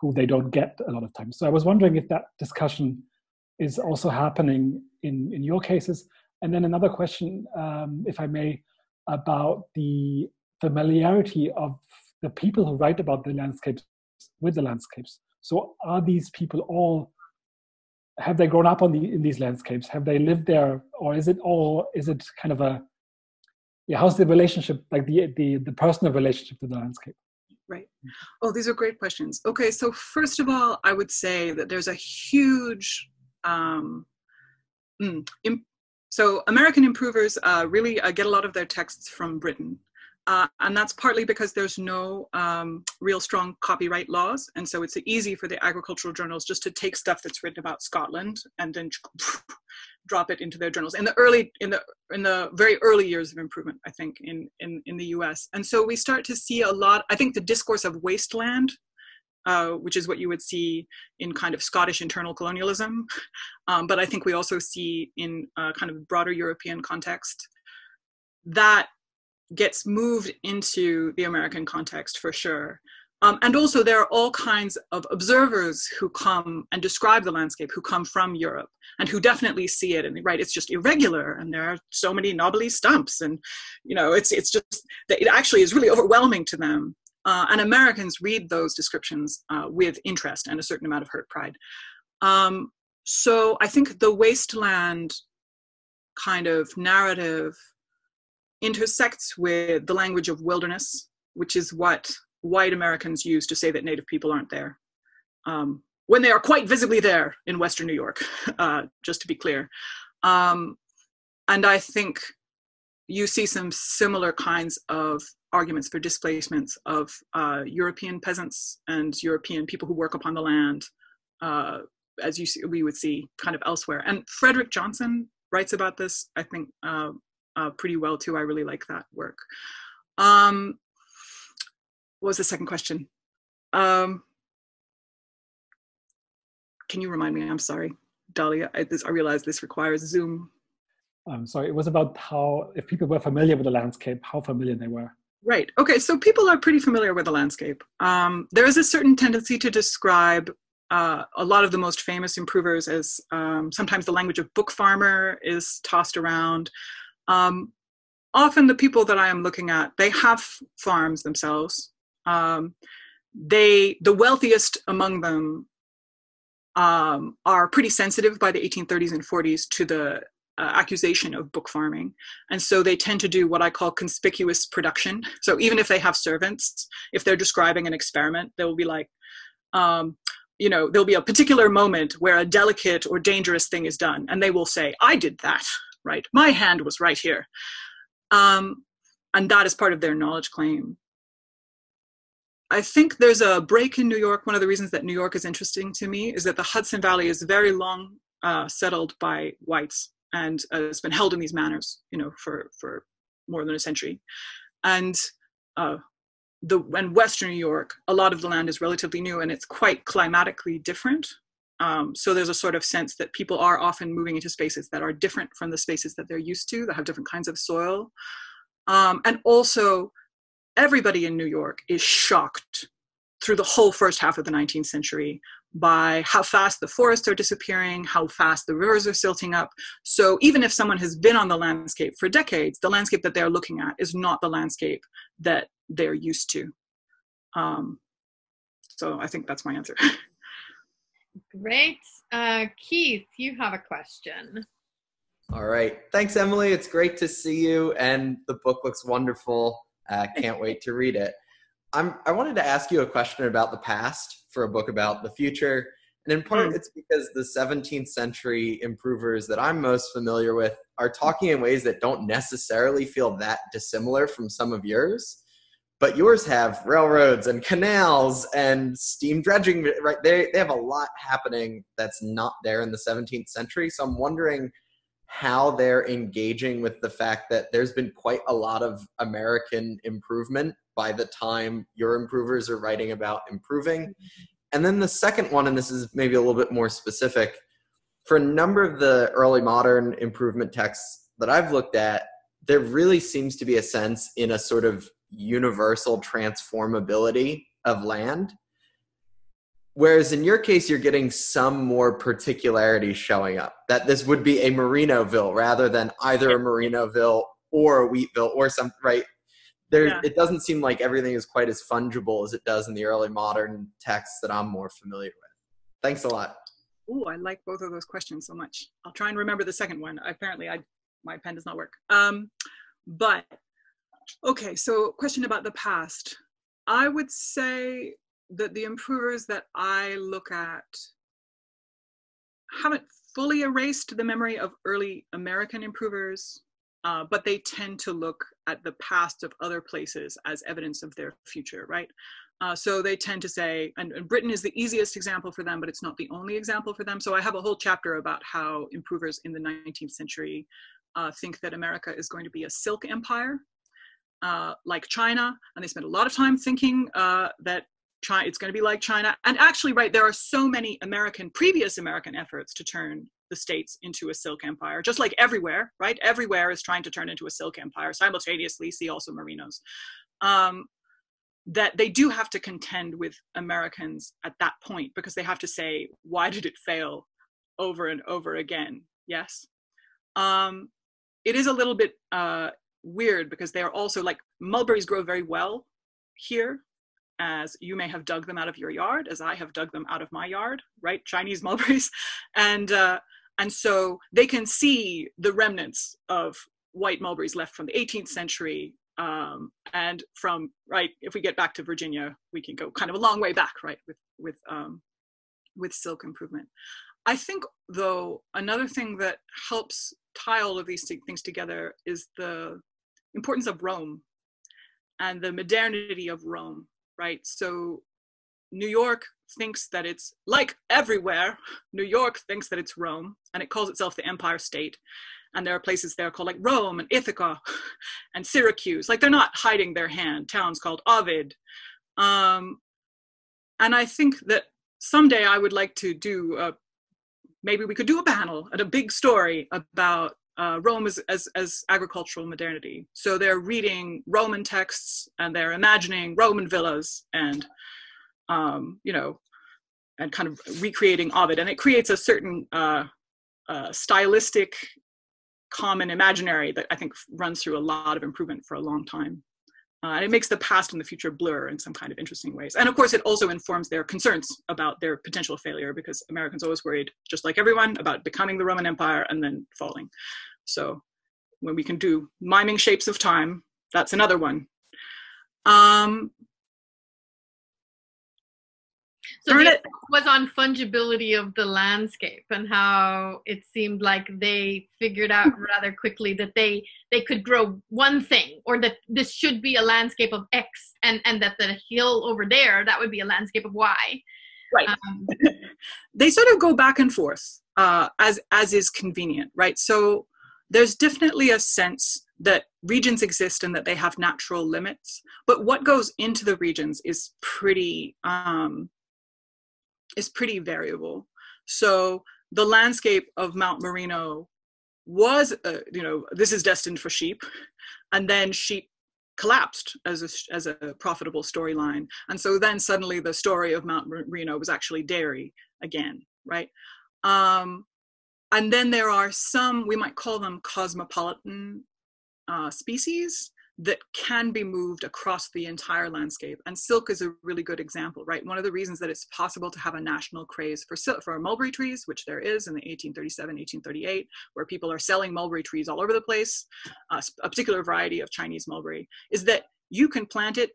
who they don't get a lot of times. So I was wondering if that discussion is also happening in, in your cases. And then another question, um, if I may, about the familiarity of the people who write about the landscapes with the landscapes. So are these people all have they grown up on the in these landscapes? Have they lived there, or is it all is it kind of a yeah? How's the relationship like the the the personal relationship to the landscape? Right. Oh, these are great questions. Okay, so first of all, I would say that there's a huge um, mm, imp- so American improvers uh, really uh, get a lot of their texts from Britain. Uh, and that's partly because there's no um, real strong copyright laws. And so it's easy for the agricultural journals just to take stuff that's written about Scotland and then drop it into their journals in the early, in the, in the very early years of improvement, I think, in, in, in the US. And so we start to see a lot, I think the discourse of wasteland uh, which is what you would see in kind of Scottish internal colonialism. Um, but I think we also see in a kind of broader European context that gets moved into the American context for sure. Um, and also, there are all kinds of observers who come and describe the landscape, who come from Europe and who definitely see it. And right, it's just irregular, and there are so many knobbly stumps, and you know, it's it's just that it actually is really overwhelming to them. Uh, and Americans read those descriptions uh, with interest and a certain amount of hurt pride. Um, so I think the wasteland kind of narrative intersects with the language of wilderness, which is what white Americans use to say that Native people aren't there. Um, when they are quite visibly there in Western New York, uh, just to be clear. Um, and I think you see some similar kinds of arguments for displacements of uh, European peasants and European people who work upon the land, uh, as you see, we would see kind of elsewhere. And Fredrik Jonsson writes about this, I think, uh, uh pretty well too. I really like that work. Um, what was the second question? Um, can you remind me? I'm sorry, Dolly. I, this, I realize this requires Zoom. I'm sorry. It was about how, if people were familiar with the landscape, how familiar they were. Right. Okay. So people are pretty familiar with the landscape. Um, there is a certain tendency to describe uh, a lot of the most famous improvers as um, sometimes the language of book farmer is tossed around. Um, often the people that I am looking at, they have farms themselves. Um, they, the wealthiest among them, um, are pretty sensitive by the 1830s and 40s to the uh, accusation of book farming. And so they tend to do what I call conspicuous production. So even if they have servants, if they're describing an experiment, they will be like, um, you know, there'll be a particular moment where a delicate or dangerous thing is done, and they will say, I did that, right? My hand was right here. Um, and that is part of their knowledge claim. I think there's a break in New York. One of the reasons that New York is interesting to me is that the Hudson Valley is very long uh, settled by whites and uh, it's been held in these manors, you know, for for more than a century, and uh, the and Western New York, a lot of the land is relatively new and it's quite climatically different. Um, so there's a sort of sense that people are often moving into spaces that are different from the spaces that they're used to, that have different kinds of soil. Um, and also, everybody in New York is shocked through the whole first half of the 19th century by how fast the forests are disappearing, how fast the rivers are silting up. So even if someone has been on the landscape for decades, the landscape that they're looking at is not the landscape that they're used to. Um, so I think that's my answer. Great. Uh, Keith, you have a question. All right. Thanks, Emily. It's great to see you, and the book looks wonderful. Uh, can't wait to read it. I'm, I wanted to ask you a question about the past for a book about the future. And in part, mm. it's because the 17th century improvers that I'm most familiar with are talking in ways that don't necessarily feel that dissimilar from some of yours. But yours have railroads and canals and steam dredging, right? They, they have a lot happening that's not there in the 17th century. So I'm wondering how they're engaging with the fact that there's been quite a lot of American improvement by the time your improvers are writing about improving. And then the second one, and this is maybe a little bit more specific, for a number of the early modern improvement texts that I've looked at, there really seems to be a sense in a sort of universal transformability of land. Whereas in your case, you're getting some more particularity showing up. That this would be a Merinoville rather than either a Merinoville or a Wheatville or some right there yeah. it doesn't seem like everything is quite as fungible as it does in the early modern texts that I'm more familiar with. Thanks a lot. Ooh, I like both of those questions so much. I'll try and remember the second one. Apparently, I my pen does not work. Um, but okay, so question about the past. I would say that the improvers that I look at haven't fully erased the memory of early American improvers uh, but they tend to look at the past of other places as evidence of their future, right? Uh, so they tend to say, and, and, Britain is the easiest example for them, but it's not the only example for them. So I have a whole chapter about how improvers in the 19th century uh, think that America is going to be a silk empire, uh, like China, and they spend a lot of time thinking uh, that China, it's going to be like China. And actually, right, there are so many American, previous American efforts to turn the states into a silk empire, just like everywhere, right? Everywhere is trying to turn into a silk empire simultaneously. See also Merinos. Um, that they do have to contend with Americans at that point because they have to say, why did it fail over and over again? Yes. Um, it is a little bit uh, weird because they are also like mulberries grow very well here as you may have dug them out of your yard as i have dug them out of my yard right chinese mulberries and uh, and so they can see the remnants of white mulberries left from the 18th century. Um, and from, right, if we get back to Virginia, we can go kind of a long way back, right, with, with, um, with silk improvement. I think, though, another thing that helps tie all of these things together is the importance of Rome and the modernity of Rome, right? So New York thinks that it's like everywhere. New York thinks that it's Rome, and it calls itself the Empire State. And there are places there called like Rome and Ithaca and Syracuse. Like they're not hiding their hand. Towns called Ovid. Um, and I think that someday I would like to do a, maybe we could do a panel and a big story about uh, Rome as, as, as agricultural modernity. So they're reading Roman texts and they're imagining Roman villas and um, you know, and kind of recreating Ovid. And it creates a certain uh, uh, stylistic common imaginary that I think runs through a lot of improvement for a long time. Uh, and it makes the past and the future blur in some kind of interesting ways. And of course, it also informs their concerns about their potential failure because Americans always worried, just like everyone, about becoming the Roman Empire and then falling. So when we can do miming shapes of time, that's another one. Um, so the was on fungibility of the landscape and how it seemed like they figured out rather quickly that they they could grow one thing or that this should be a landscape of X and and that the hill over there that would be a landscape of Y. Right. Um, they sort of go back and forth uh, as as is convenient, right? So there's definitely a sense that regions exist and that they have natural limits but what goes into the regions is pretty um, is pretty variable. So the landscape of mount merino was uh, you know this is destined for sheep and then sheep collapsed as a, as a profitable storyline. And so then suddenly the story of mount merino was actually dairy again right? Um, and then there are some we might call them cosmopolitan uh, species that can be moved across the entire landscape. And silk is a really good example, right? One of the reasons that it's possible to have a national craze for silk, for mulberry trees, which there is in the 1837, 1838, where people are selling mulberry trees all over the place, uh, a particular variety of Chinese mulberry, is that you can plant it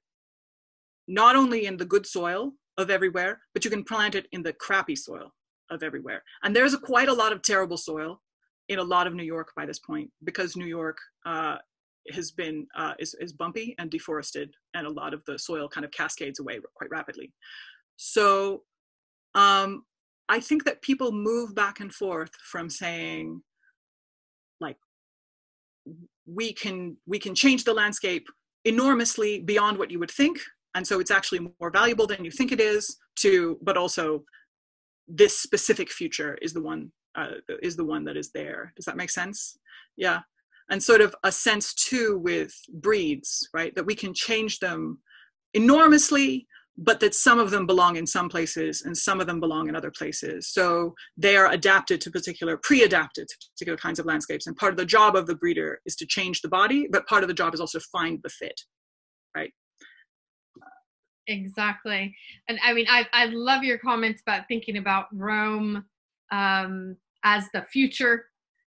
not only in the good soil of everywhere, but you can plant it in the crappy soil of everywhere. And there's a, quite a lot of terrible soil in a lot of New York by this point because New York uh, has been uh, is, is bumpy and deforested and a lot of the soil kind of cascades away quite rapidly. So um, i think that people move back and forth from saying like we can we can change the landscape enormously beyond what you would think and so it's actually more valuable than you think it is to but also this specific future is the one uh, is the one that is there. Does that make sense? Yeah and sort of a sense too with breeds, right? That we can change them enormously, but that some of them belong in some places and some of them belong in other places. So they are adapted to particular, pre-adapted to particular kinds of landscapes. And part of the job of the breeder is to change the body, but part of the job is also to find the fit, right? Exactly. And I mean, I, I love your comments about thinking about Rome um, as the future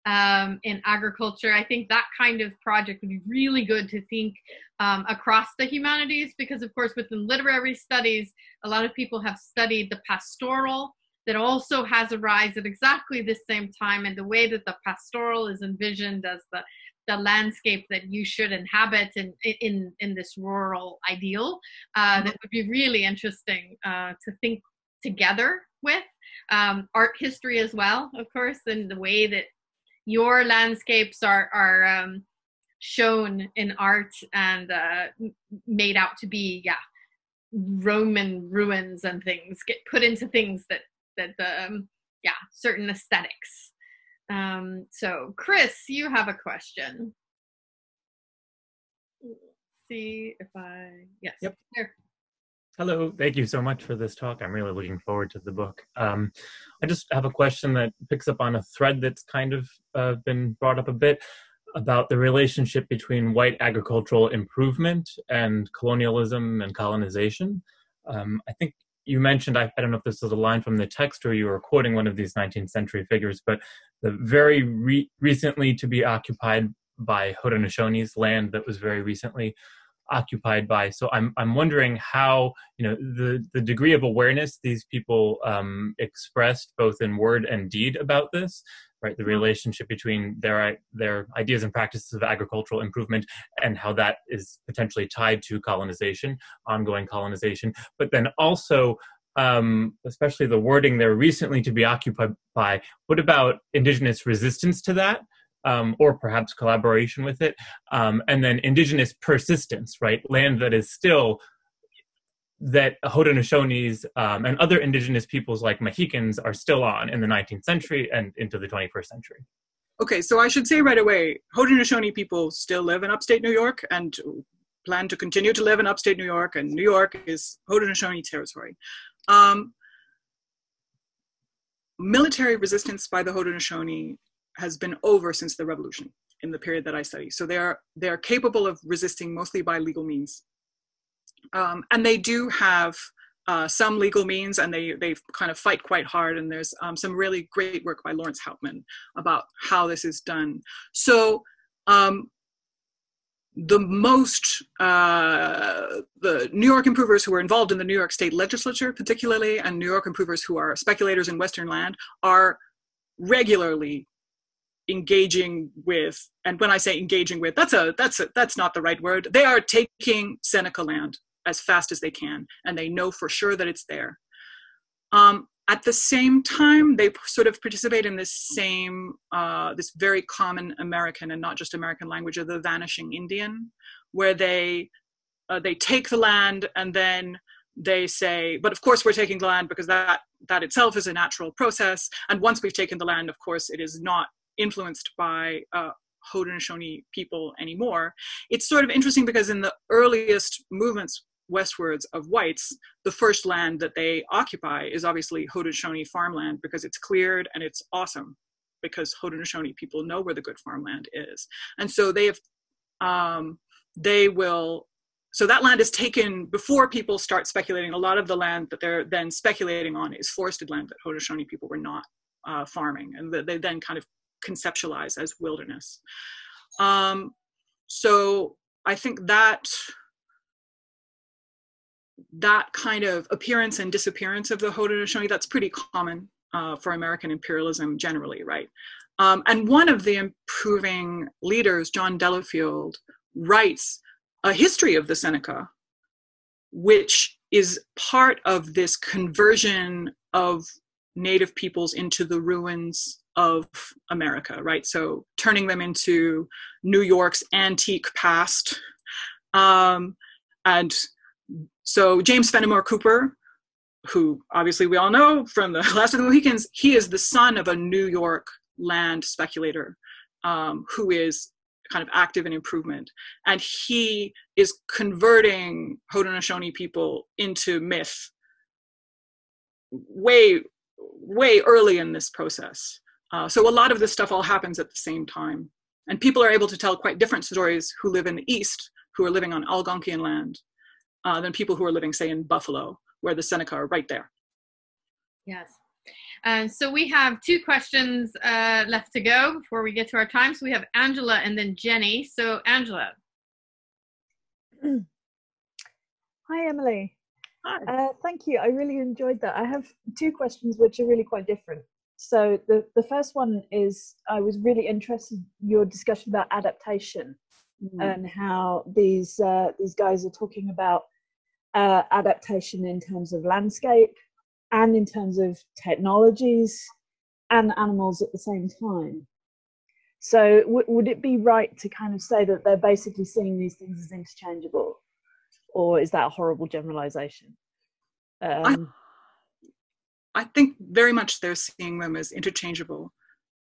um, in agriculture. I think that kind of project would be really good to think um, across the humanities because, of course, within literary studies, a lot of people have studied the pastoral that also has a rise at exactly the same time and the way that the pastoral is envisioned as the the landscape that you should inhabit in in in this rural ideal uh, that would be really interesting uh, to think together with um, art history as well of course and the way that your landscapes are are um, shown in art and uh, made out to be yeah Roman ruins and things get put into things that that um, yeah certain aesthetics. Um, so Chris, you have a question. Let's see if I yes. Yep. Hello, thank you so much for this talk. I'm really looking forward to the book. Um, I just have a question that picks up on a thread that's kind of uh, been brought up a bit about the relationship between white agricultural improvement and colonialism and colonization. Um, I think you mentioned, I, I, don't know if this is a line from the text or you were quoting one of these 19th century figures, but the very re- recently to be occupied by Haudenosaunee's land that was very recently occupied by. So I'm I'm wondering how you know the the degree of awareness these people um, expressed both in word and deed about this, right? The mm-hmm. relationship between their their ideas and practices of agricultural improvement and how that is potentially tied to colonization, ongoing colonization, but then also. Um, especially the wording there recently to be occupied by. What about indigenous resistance to that? Um, or perhaps collaboration with it. Um, and then indigenous persistence, right? Land that is still that Haudenosaunees um, and other indigenous peoples like Mohicans are still on in the 19th century and into the 21st century. Okay, so I should say right away, Haudenosaunee people still live in upstate New York and plan to continue to live in upstate New York, and New York is Haudenosaunee territory. Um, military resistance by the Haudenosaunee has been over since the revolution in the period that I study. So they are they are capable of resisting mostly by legal means, um, and they do have uh, some legal means, and they they kind of fight quite hard. And there's um, some really great work by Laurence Hauptman about how this is done. So. Um, the most uh, the New York improvers who are involved in the New York State Legislature, particularly, and New York improvers who are speculators in Western land, are regularly engaging with and when i say engaging with that's a that's a that's not the right word they are taking seneca land as fast as they can and they know for sure that it's there um, at the same time, they sort of participate in this same, uh, this very common American and not just American language of the vanishing Indian, where they uh, they take the land and then they say, but of course we're taking the land because that that itself is a natural process. And once we've taken the land, of course, it is not influenced by uh, Haudenosaunee people anymore. It's sort of interesting because in the earliest movements westwards of whites, the first land that they occupy is obviously Haudenosaunee farmland because it's cleared and it's awesome because Haudenosaunee people know where the good farmland is. And so they have, um, they will, so that land is taken before people start speculating. A lot of the land that they're then speculating on is forested land that Haudenosaunee people were not uh, farming and they then kind of conceptualize as wilderness. Um, so I think that that kind of appearance and disappearance of the Haudenosaunee, that's pretty common uh, for American imperialism generally, right? Um, and one of the improving leaders, John Delafield, writes a history of the Seneca, which is part of this conversion of native peoples into the ruins of America, right? So turning them into New York's antique past. Um, and so James Fenimore Cooper, who obviously we all know from the Last of the Mohicans, he is the son of a New York land speculator um, who is kind of active in improvement. And he is converting Haudenosaunee people into myth way, way early in this process. Uh, so a lot of this stuff all happens at the same time. And people are able to tell quite different stories who live in the East, who are living on Algonquian land, uh, than people who are living, say, in Buffalo, where the Seneca are right there. Yes. Uh, so we have two questions uh, left to go before we get to our time. So we have Angela and then Jenny. So Angela. Hi, Emily. Hi. Uh, thank you. I really enjoyed that. I have two questions which are really quite different. So the, the first one is I was really interested in your discussion about adaptation mm. and how these uh, these guys are talking about uh, adaptation in terms of landscape and in terms of technologies and animals at the same time. So, w- would it be right to kind of say that they're basically seeing these things as interchangeable, or is that a horrible generalization? Um, I, think very much they're seeing them as interchangeable.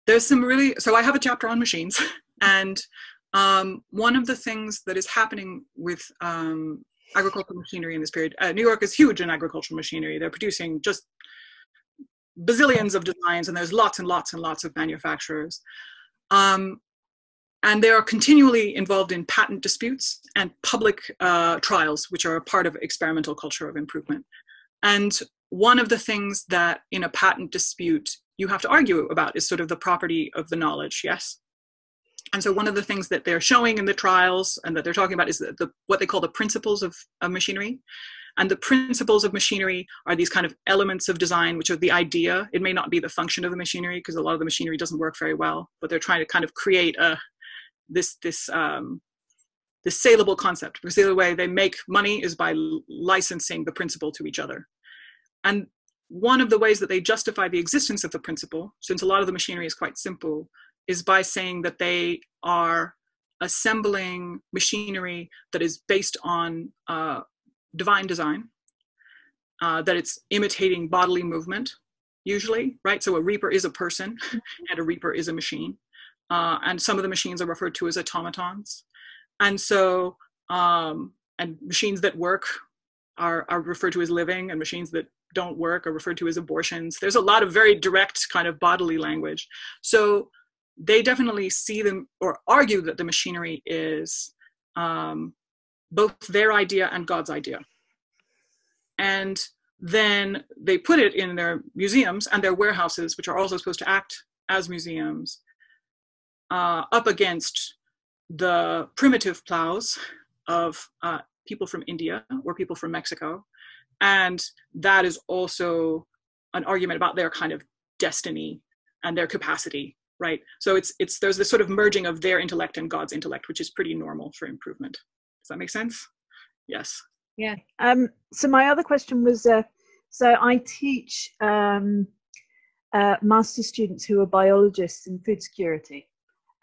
There's some really so I have a chapter on machines, and um, one of the things that is happening with um, agricultural machinery in this period. Uh, New York is huge in agricultural machinery. They're producing just bazillions of designs, and there's lots and lots and lots of manufacturers. Um, and they are continually involved in patent disputes and public uh, trials, which are a part of experimental culture of improvement. And one of the things that in a patent dispute you have to argue about is sort of the property of the knowledge, yes? and so one of the things that they're showing in the trials and that they're talking about is the, the what they call the principles of, of machinery. And the principles of machinery are these kind of elements of design which are the idea. It may not be the function of the machinery because a lot of the machinery doesn't work very well but they're trying to kind of create a this this um, this saleable concept. Because the other way they make money is by licensing the principle to each other and one of the ways that they justify the existence of the principle since a lot of the machinery is quite simple is by saying that they are assembling machinery that is based on uh, divine design, uh, that it's imitating bodily movement, usually, right? So a reaper is a person mm-hmm. and a reaper is a machine. Uh, and some of the machines are referred to as automatons. And so, um, and machines that work are, are referred to as living, and machines that don't work are referred to as abortions. There's a lot of very direct kind of bodily language. So they definitely see them or argue that the machinery is um, both their idea and God's idea. And then they put it in their museums and their warehouses, which are also supposed to act as museums, uh, up against the primitive plows of uh, people from India or people from Mexico. And that is also an argument about their kind of destiny and their capacity right? So it's it's there's this sort of merging of their intellect and god's intellect which is pretty normal for improvement. Does that make sense? Yes. Yeah. Um so my other question was uh, So I teach um, uh, master students who are biologists in food security,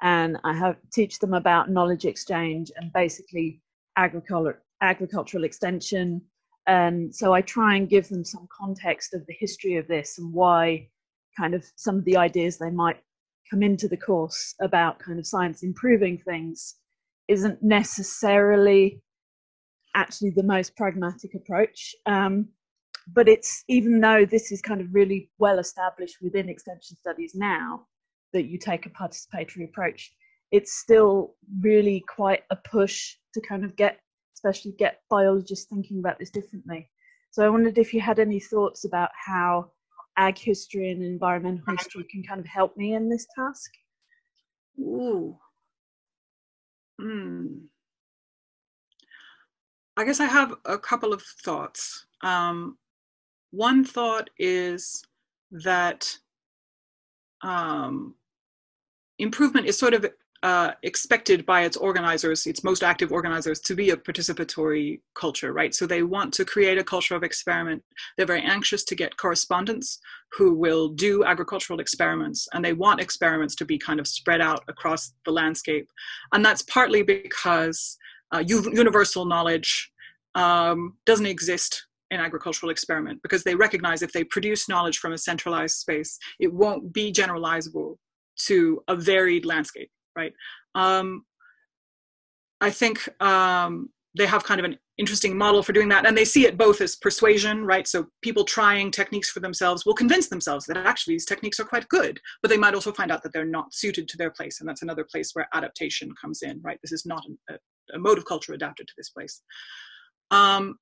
and I have teach them about knowledge exchange and basically agriculture, agricultural extension. And so I try and give them some context of the history of this and why kind of some of the ideas they might come into the course about kind of science improving things isn't necessarily actually the most pragmatic approach. Um, but it's even though this is kind of really well established within extension studies now that you take a participatory approach, it's still really quite a push to kind of get, especially get biologists thinking about this differently. So I wondered if you had any thoughts about how ag history and environmental history can kind of help me in this task. Ooh. Hmm. I guess I have a couple of thoughts. Um, one thought is that um, improvement is sort of uh, expected by its organizers, its most active organizers, to be a participatory culture, right? So they want to create a culture of experiment. They're very anxious to get correspondents who will do agricultural experiments, and they want experiments to be kind of spread out across the landscape. And that's partly because uh, universal knowledge um, doesn't exist in agricultural experiment because they recognize if they produce knowledge from a centralized space, it won't be generalizable to a varied landscape right? Um, I think um, they have kind of an interesting model for doing that, and they see it both as persuasion, right? So people trying techniques for themselves will convince themselves that actually these techniques are quite good, but they might also find out that they're not suited to their place, and that's another place where adaptation comes in, right? This is not a, a mode of culture adapted to this place. Um,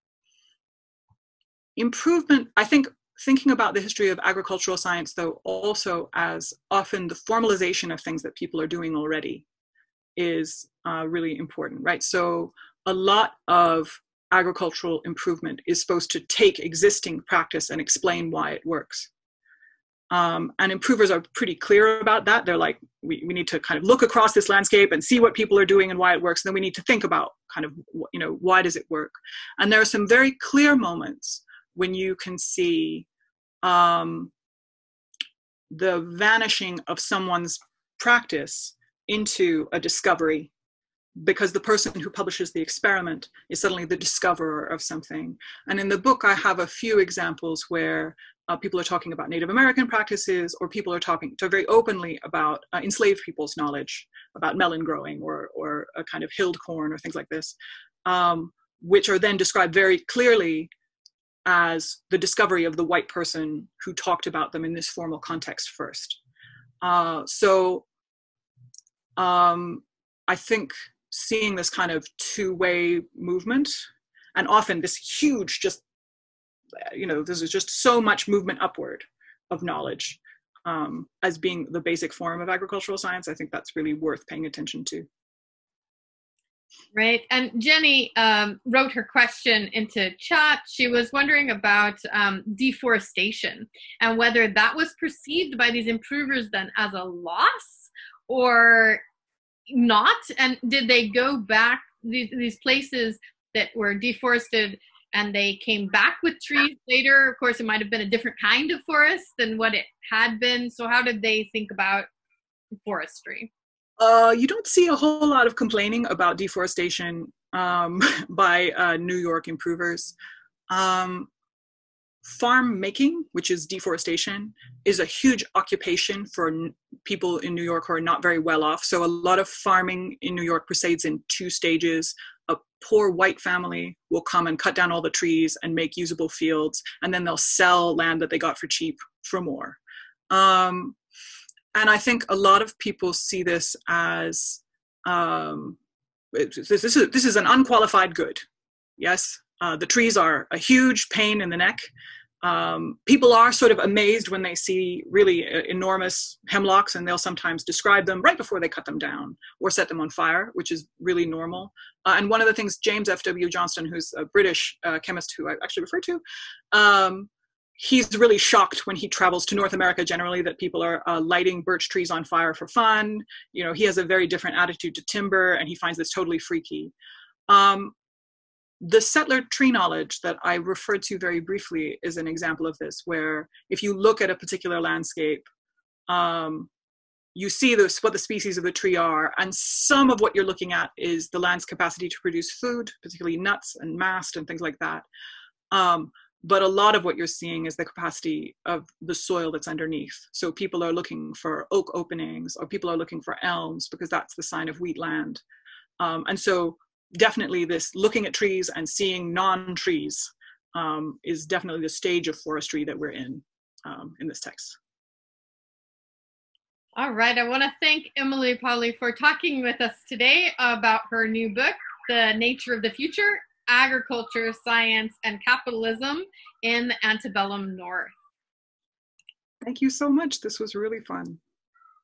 improvement, I think thinking about the history of agricultural science, though, also as often the formalization of things that people are doing already is uh, really important, right? So a lot of agricultural improvement is supposed to take existing practice and explain why it works. Um, and improvers are pretty clear about that. They're like, we, we need to kind of look across this landscape and see what people are doing and why it works. And then we need to think about kind of, you know, why does it work? And there are some very clear moments when you can see um, the vanishing of someone's practice into a discovery because the person who publishes the experiment is suddenly the discoverer of something. And in the book, I have a few examples where uh, people are talking about Native American practices, or people are talking to very openly about uh, enslaved people's knowledge about melon growing or, or a kind of hilled corn or things like this, um, which are then described very clearly as the discovery of the white person who talked about them in this formal context first. Uh, so um, I think seeing this kind of two-way movement, and often this huge, just you know, this is just so much movement upward of knowledge um, as being the basic form of agricultural science. I think that's really worth paying attention to. Right. And Jenny um, wrote her question into chat. She was wondering about um, deforestation and whether that was perceived by these improvers then as a loss or not. And did they go back these, these places that were deforested and they came back with trees later? Of course, it might have been a different kind of forest than what it had been. So, how did they think about forestry? Uh, you don't see a whole lot of complaining about deforestation um, by uh, New York improvers. Um, farm making, which is deforestation, is a huge occupation for n- people in New York who are not very well off. So a lot of farming in New York proceeds in two stages. A poor white family will come and cut down all the trees and make usable fields, and then they'll sell land that they got for cheap for more. Um, and I think a lot of people see this as um, this, this, is this is an unqualified good. Yes, uh, the trees are a huge pain in the neck. Um, people are sort of amazed when they see really uh, enormous hemlocks, and they'll sometimes describe them right before they cut them down or set them on fire, which is really normal. Uh, and one of the things James F.W. Johnston, who's a British uh, chemist who I actually refer to, um, he's really shocked when he travels to North America generally that people are uh, lighting birch trees on fire for fun. You know, he has a very different attitude to timber and he finds this totally freaky. Um, the settler tree knowledge that I referred to very briefly is an example of this, where if you look at a particular landscape, um, you see this, what the species of the tree are, and some of what you're looking at is the land's capacity to produce food, particularly nuts and mast and things like that. Um, but a lot of what you're seeing is the capacity of the soil that's underneath. So people are looking for oak openings, or people are looking for elms because that's the sign of wheat land. Um, and so definitely this looking at trees and seeing non-trees um, is definitely the stage of forestry that we're in um, in this text. All right, I want to thank Emily Pawley for talking with us today about her new book, The Nature of the Future, Agriculture, Science, and Capitalism in the Antebellum North. Thank you so much. This was really fun.